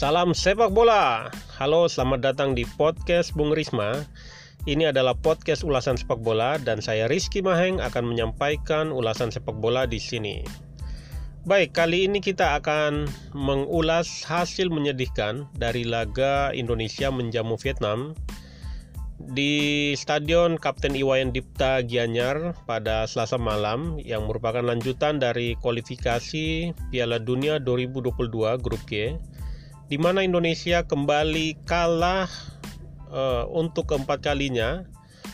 Salam sepak bola. Halo, selamat datang di podcast Bung Risma. Ini adalah podcast ulasan sepak bola dan saya Rizky Maheng akan menyampaikan ulasan sepak bola di sini. Baik, kali ini kita akan mengulas hasil menyedihkan dari laga Indonesia menjamu Vietnam di Stadion Kapten Iwayan Dipta Gianyar pada Selasa malam yang merupakan lanjutan dari kualifikasi Piala Dunia 2022 Grup G di mana Indonesia kembali kalah uh, untuk keempat kalinya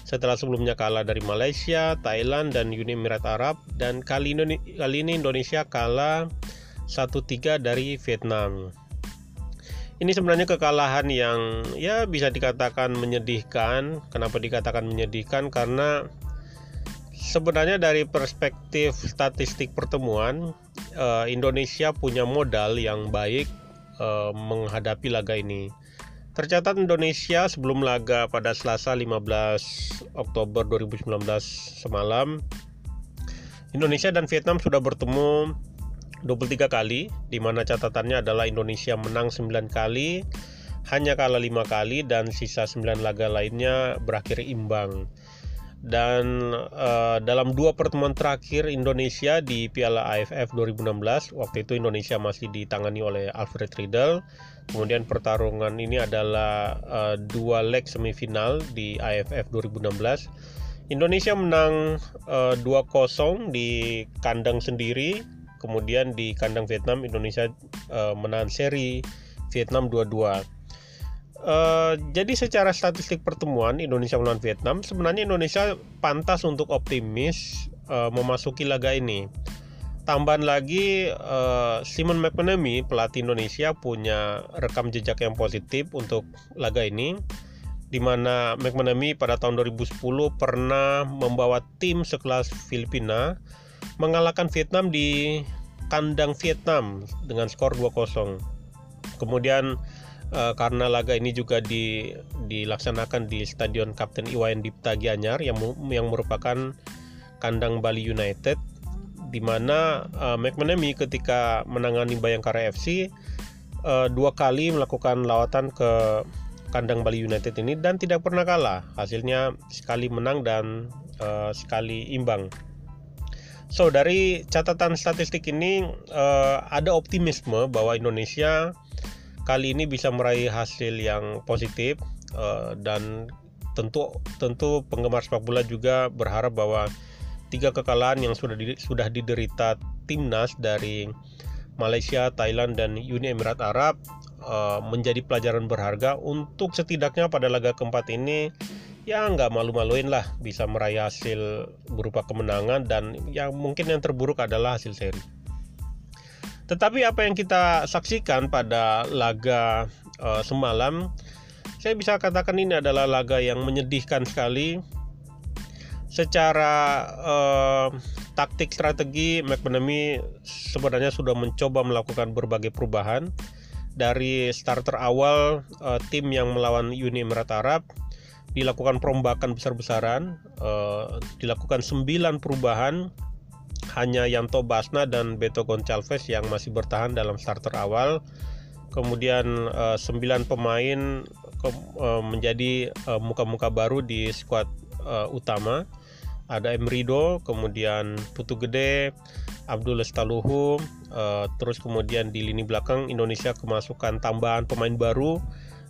setelah sebelumnya kalah dari Malaysia, Thailand dan Uni Emirat Arab dan kali ini, kali ini Indonesia kalah 1-3 dari Vietnam. Ini sebenarnya kekalahan yang ya bisa dikatakan menyedihkan. Kenapa dikatakan menyedihkan? Karena sebenarnya dari perspektif statistik pertemuan eh, Indonesia punya modal yang baik eh, menghadapi laga ini. Tercatat Indonesia sebelum laga pada Selasa 15 Oktober 2019 semalam Indonesia dan Vietnam sudah bertemu 23 kali di mana catatannya adalah Indonesia menang 9 kali hanya kalah 5 kali dan sisa 9 laga lainnya berakhir imbang dan uh, dalam dua pertemuan terakhir Indonesia di Piala AFF 2016 waktu itu Indonesia masih ditangani oleh Alfred Riedel. Kemudian pertarungan ini adalah uh, dua leg semifinal di AFF 2016 Indonesia menang uh, eh, 2-0 di kandang sendiri. Kemudian di kandang Vietnam Indonesia uh, menang seri Vietnam 2-2 Uh, jadi secara statistik pertemuan Indonesia melawan Vietnam sebenarnya Indonesia pantas untuk optimis uh, memasuki laga ini. Tambahan lagi uh, Simon McManamy pelatih Indonesia punya rekam jejak yang positif untuk laga ini di mana McManamy pada tahun 2010 pernah membawa tim sekelas Filipina mengalahkan Vietnam di kandang Vietnam dengan skor 2-0. Kemudian uh, karena laga ini juga di, dilaksanakan di Stadion Kapten Iwayan Dipta Gianyar yang yang merupakan kandang Bali United di mana uh, McManamy ketika menangani Bayangkara FC uh, dua kali melakukan lawatan ke kandang Bali United ini dan tidak pernah kalah. Hasilnya sekali menang dan uh, sekali imbang. So dari catatan statistik ini uh, ada optimisme bahwa Indonesia kali ini bisa meraih hasil yang positif uh, dan tentu tentu penggemar sepak bola juga berharap bahwa tiga kekalahan yang sudah di, sudah diderita timnas dari Malaysia, Thailand dan Uni Emirat Arab uh, menjadi pelajaran berharga untuk setidaknya pada laga keempat ini ya nggak malu-maluin lah bisa meraih hasil berupa kemenangan dan yang mungkin yang terburuk adalah hasil seri. Tetapi apa yang kita saksikan pada laga uh, semalam, saya bisa katakan ini adalah laga yang menyedihkan sekali. Secara uh, taktik strategi, McManamy sebenarnya sudah mencoba melakukan berbagai perubahan dari starter awal uh, tim yang melawan Uni Emirat Arab dilakukan perombakan besar-besaran, uh, dilakukan 9 perubahan, hanya Yanto Basna dan Beto Goncalves yang masih bertahan dalam starter awal. Kemudian uh, 9 pemain ke, uh, menjadi muka-muka uh, baru di skuad uh, utama. Ada Emrido, kemudian Putu Gede, Abdul Estaluhu, uh, terus kemudian di lini belakang Indonesia kemasukan tambahan pemain baru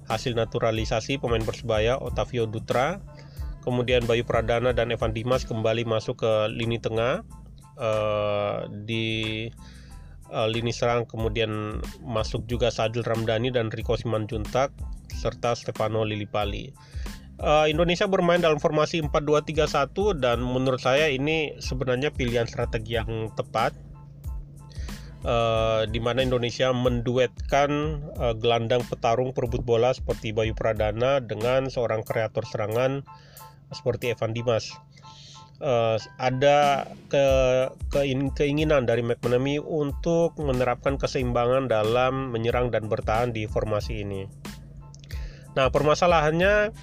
hasil naturalisasi pemain Persebaya Otavio Dutra kemudian Bayu Pradana dan Evan Dimas kembali masuk ke lini tengah uh, di uh, lini serang kemudian masuk juga Sadil Ramdhani dan Riko Simanjuntak serta Stefano Lillipali uh, Indonesia bermain dalam formasi 4-2-3-1 dan menurut saya ini sebenarnya pilihan strategi yang tepat uh, di mana Indonesia menduetkan uh, gelandang petarung perebut bola seperti Bayu Pradana dengan seorang kreator serangan seperti Evan Dimas. Uh, ada ke, keinginan dari McManamy untuk menerapkan keseimbangan dalam menyerang dan bertahan di formasi ini. Nah, permasalahannya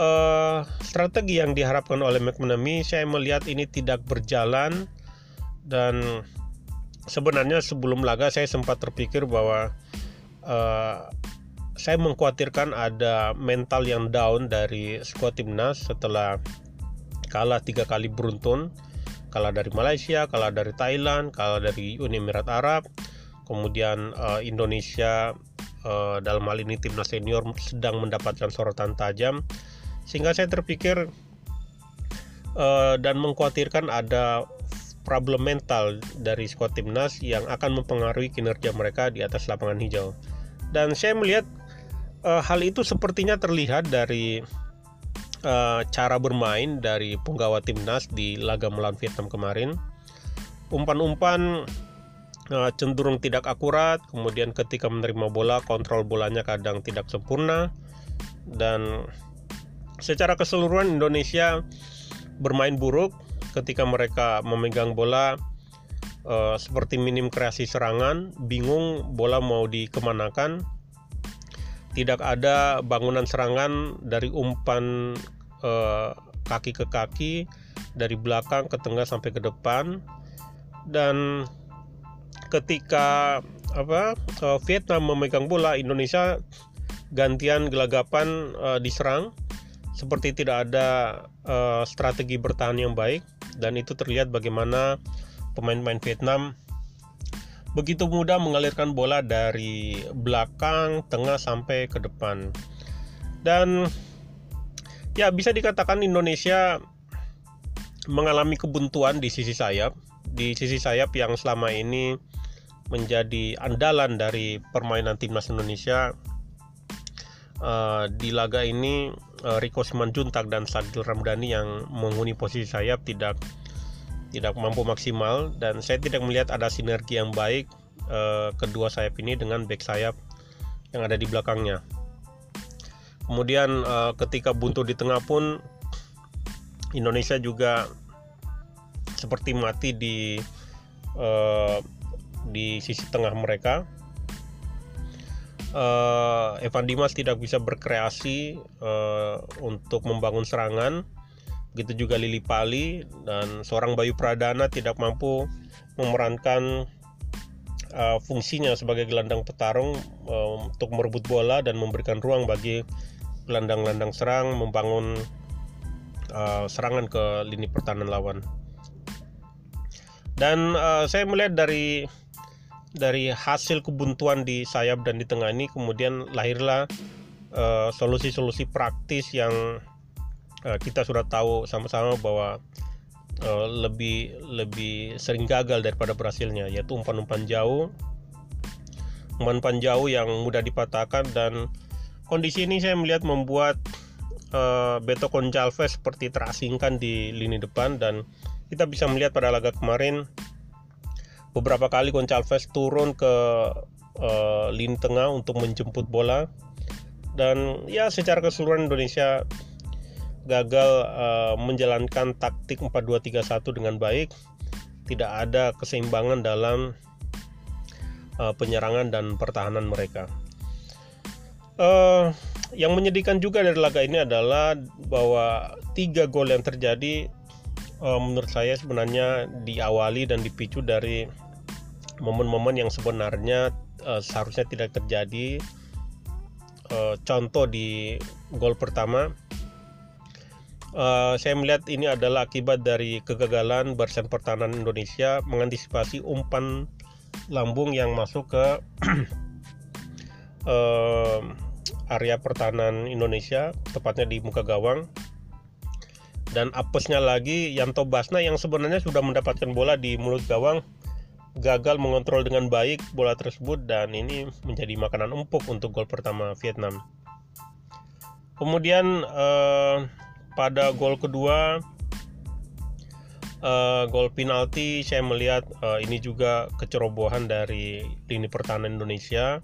uh, strategi yang diharapkan oleh McManamy saya melihat ini tidak berjalan dan sebenarnya sebelum laga saya sempat terpikir bahwa uh, saya mengkhawatirkan ada mental yang down dari skuad timnas setelah kalah tiga kali beruntun. Kalah dari Malaysia, kalah dari Thailand, kalah dari Uni Emirat Arab, kemudian uh, Indonesia uh, dalam hal ini timnas senior sedang mendapatkan sorotan tajam, sehingga saya terpikir uh, dan mengkhawatirkan ada problem mental dari skuad timnas yang akan mempengaruhi kinerja mereka di atas lapangan hijau. Dan saya melihat uh, hal itu sepertinya terlihat dari uh, cara bermain dari penggawa timnas di laga melawan Vietnam kemarin. Umpan-umpan uh, cenderung tidak akurat, kemudian ketika menerima bola kontrol bolanya kadang tidak sempurna dan secara keseluruhan Indonesia bermain buruk ketika mereka memegang bola uh, seperti minim kreasi serangan, bingung bola mau dikemanakan, tidak ada bangunan serangan dari umpan uh, kaki ke kaki, dari belakang ke tengah sampai ke depan, dan ketika apa uh, Vietnam memegang bola, Indonesia gantian gelagapan uh, diserang. Seperti tidak ada uh, strategi bertahan yang baik. Dan itu terlihat bagaimana pemain-pemain Vietnam begitu mudah mengalirkan bola dari belakang, tengah sampai ke depan. Dan ya bisa dikatakan Indonesia mengalami kebuntuan di sisi sayap, di sisi sayap yang selama ini menjadi andalan dari permainan timnas Indonesia. Uh, di laga ini uh, Rico Simanjuntak dan Sadil Ramdhani yang menghuni posisi sayap tidak tidak mampu maksimal dan saya tidak melihat ada sinergi yang baik uh, kedua sayap ini dengan back sayap yang ada di belakangnya. Kemudian uh, ketika buntu di tengah pun Indonesia juga seperti mati di uh, di sisi tengah mereka. Evan Dimas tidak bisa berkreasi untuk membangun serangan begitu juga Lili Pali dan seorang Bayu Pradana tidak mampu memerankan uh, fungsinya sebagai gelandang petarung uh, untuk merebut bola dan memberikan ruang bagi gelandang-gelandang serang membangun uh, serangan ke lini pertahanan lawan. Dan uh, saya melihat dari dari hasil kebuntuan di sayap dan di tengah ini kemudian lahirlah solusi-solusi uh, praktis yang Eh, kita sudah tahu sama-sama bahwa uh, lebih lebih sering gagal daripada berhasilnya yaitu umpan-umpan jauh. Umpan-umpan jauh yang mudah dipatahkan dan kondisi ini saya melihat membuat uh, Beto Gonçalves seperti terasingkan di lini depan dan kita bisa melihat pada laga kemarin beberapa kali Gonçalves turun ke uh, lini tengah untuk menjemput bola. Dan ya secara keseluruhan Indonesia gagal uh, menjalankan taktik 4-2-3-1 dengan baik tidak ada keseimbangan dalam uh, penyerangan dan pertahanan mereka. Uh, yang menyedihkan juga dari laga ini adalah bahwa tiga gol yang terjadi uh, menurut saya sebenarnya diawali dan dipicu dari momen-momen yang sebenarnya uh, seharusnya tidak terjadi. Uh, contoh di gol pertama Uh, saya melihat ini adalah akibat dari kegagalan barisan pertahanan Indonesia mengantisipasi umpan lambung yang masuk ke uh, area pertahanan Indonesia, tepatnya di muka gawang. Dan apesnya lagi Yanto Basna yang sebenarnya sudah mendapatkan bola di mulut gawang gagal mengontrol dengan baik bola tersebut dan ini menjadi makanan empuk untuk gol pertama Vietnam. Kemudian uh, pada gol kedua uh, gol penalti saya melihat uh, ini juga kecerobohan dari lini pertahanan Indonesia.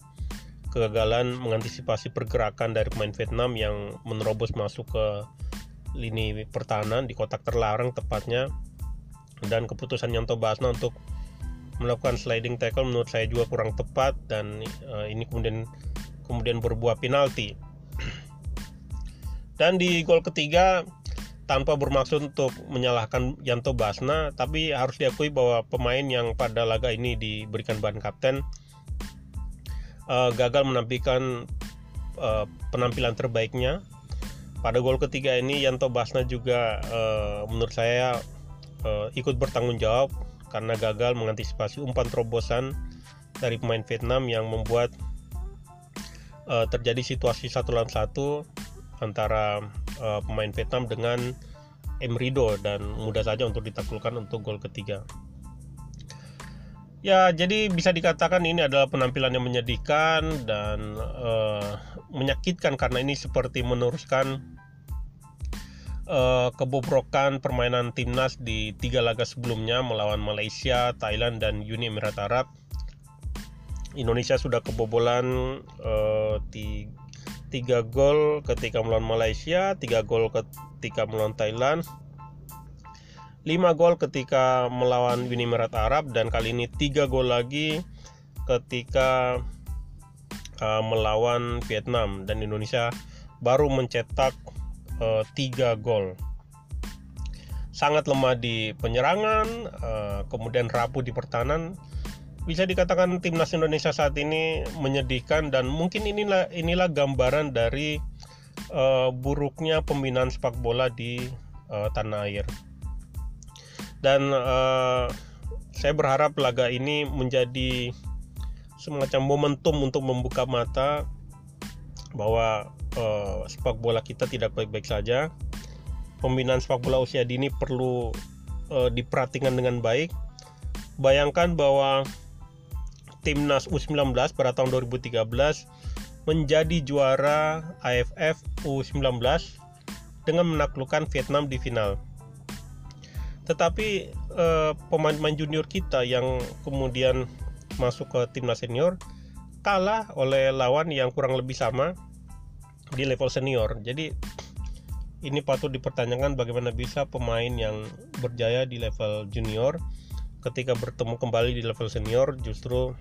Kegagalan mengantisipasi pergerakan dari pemain Vietnam yang menerobos masuk ke lini pertahanan di kotak terlarang tepatnya. Dan keputusan Yanto Basna untuk melakukan sliding tackle menurut saya juga kurang tepat dan uh, ini kemudian kemudian berbuah penalti dan di gol ketiga tanpa bermaksud untuk menyalahkan Yanto Basna, tapi harus diakui bahwa pemain yang pada laga ini diberikan ban kapten uh, gagal menampilkan uh, penampilan terbaiknya. Pada gol ketiga ini Yanto Basna juga uh, menurut saya uh, ikut bertanggung jawab karena gagal mengantisipasi umpan terobosan dari pemain Vietnam yang membuat uh, terjadi situasi satu lawan satu antara uh, pemain Vietnam dengan Emrido dan mudah saja untuk ditaklukkan untuk gol ketiga. Ya, jadi bisa dikatakan ini adalah penampilan yang menyedihkan dan uh, menyakitkan karena ini seperti meneruskan uh, kebobrokan permainan timnas di tiga laga sebelumnya melawan Malaysia, Thailand, dan Uni Emirat Arab. Indonesia sudah kebobolan uh, tiga gol ketika melawan Malaysia, tiga gol ketika melawan Thailand, 5 gol ketika melawan Uni Emirat Arab dan kali ini 3 gol lagi ketika uh, melawan Vietnam dan Indonesia baru mencetak uh, 3 gol. Sangat lemah di penyerangan, uh, kemudian rapuh di pertahanan bisa dikatakan timnas Indonesia saat ini menyedihkan dan mungkin inilah inilah gambaran dari uh, buruknya pembinaan sepak bola di uh, tanah air. Dan uh, saya berharap laga ini menjadi semacam momentum untuk membuka mata bahwa uh, sepak bola kita tidak baik-baik saja. Pembinaan sepak bola usia dini perlu uh, diperhatikan dengan baik. Bayangkan bahwa timnas U19 pada tahun 2013 menjadi juara AFF U19 dengan menaklukkan Vietnam di final. Tetapi eh, pemain-pemain junior kita yang kemudian masuk ke timnas senior kalah oleh lawan yang kurang lebih sama di level senior. Jadi ini patut dipertanyakan bagaimana bisa pemain yang berjaya di level junior ketika bertemu kembali di level senior justru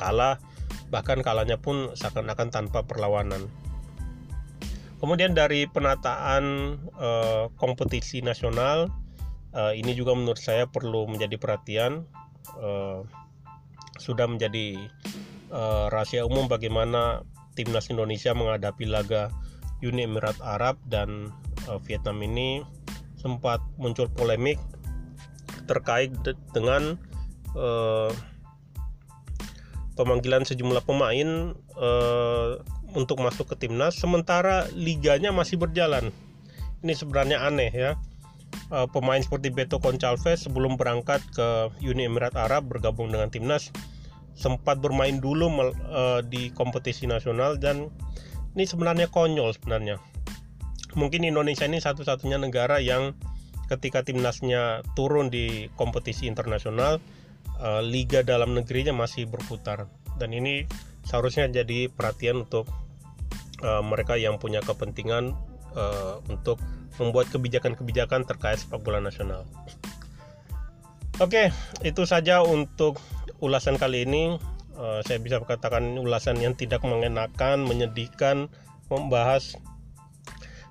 kalah bahkan kalahnya pun seakan-akan tanpa perlawanan. Kemudian dari penataan uh, kompetisi nasional uh, ini juga menurut saya perlu menjadi perhatian. Uh, sudah menjadi uh, rahasia umum bagaimana timnas Indonesia menghadapi laga Uni Emirat Arab dan uh, Vietnam ini sempat muncul polemik terkait de dengan uh, pemanggilan sejumlah pemain uh, untuk masuk ke timnas sementara liganya masih berjalan. Ini sebenarnya aneh ya. Uh, pemain seperti Beto Concalves sebelum berangkat ke Uni Emirat Arab bergabung dengan timnas sempat bermain dulu uh, di kompetisi nasional dan ini sebenarnya konyol sebenarnya. Mungkin Indonesia ini satu-satunya negara yang ketika timnasnya turun di kompetisi internasional uh, liga dalam negerinya masih berputar dan ini seharusnya jadi perhatian untuk uh, mereka yang punya kepentingan uh, untuk membuat kebijakan-kebijakan terkait sepak bola nasional. Oke, itu saja untuk ulasan kali ini. Uh, saya bisa katakan ulasan yang tidak mengenakan, menyedihkan, membahas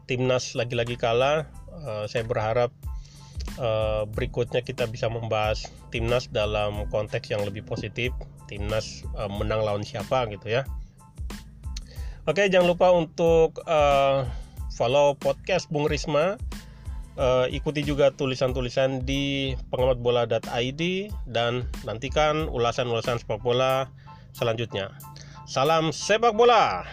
timnas lagi-lagi kalah. Uh, saya berharap uh, berikutnya kita bisa membahas timnas dalam konteks yang lebih positif. Timnas uh, menang lawan siapa gitu ya. Oke jangan lupa untuk uh, follow podcast Bung Risma. Uh, ikuti juga tulisan-tulisan di pengamatbola.id dan nantikan ulasan-ulasan sepak bola selanjutnya. Salam sepak bola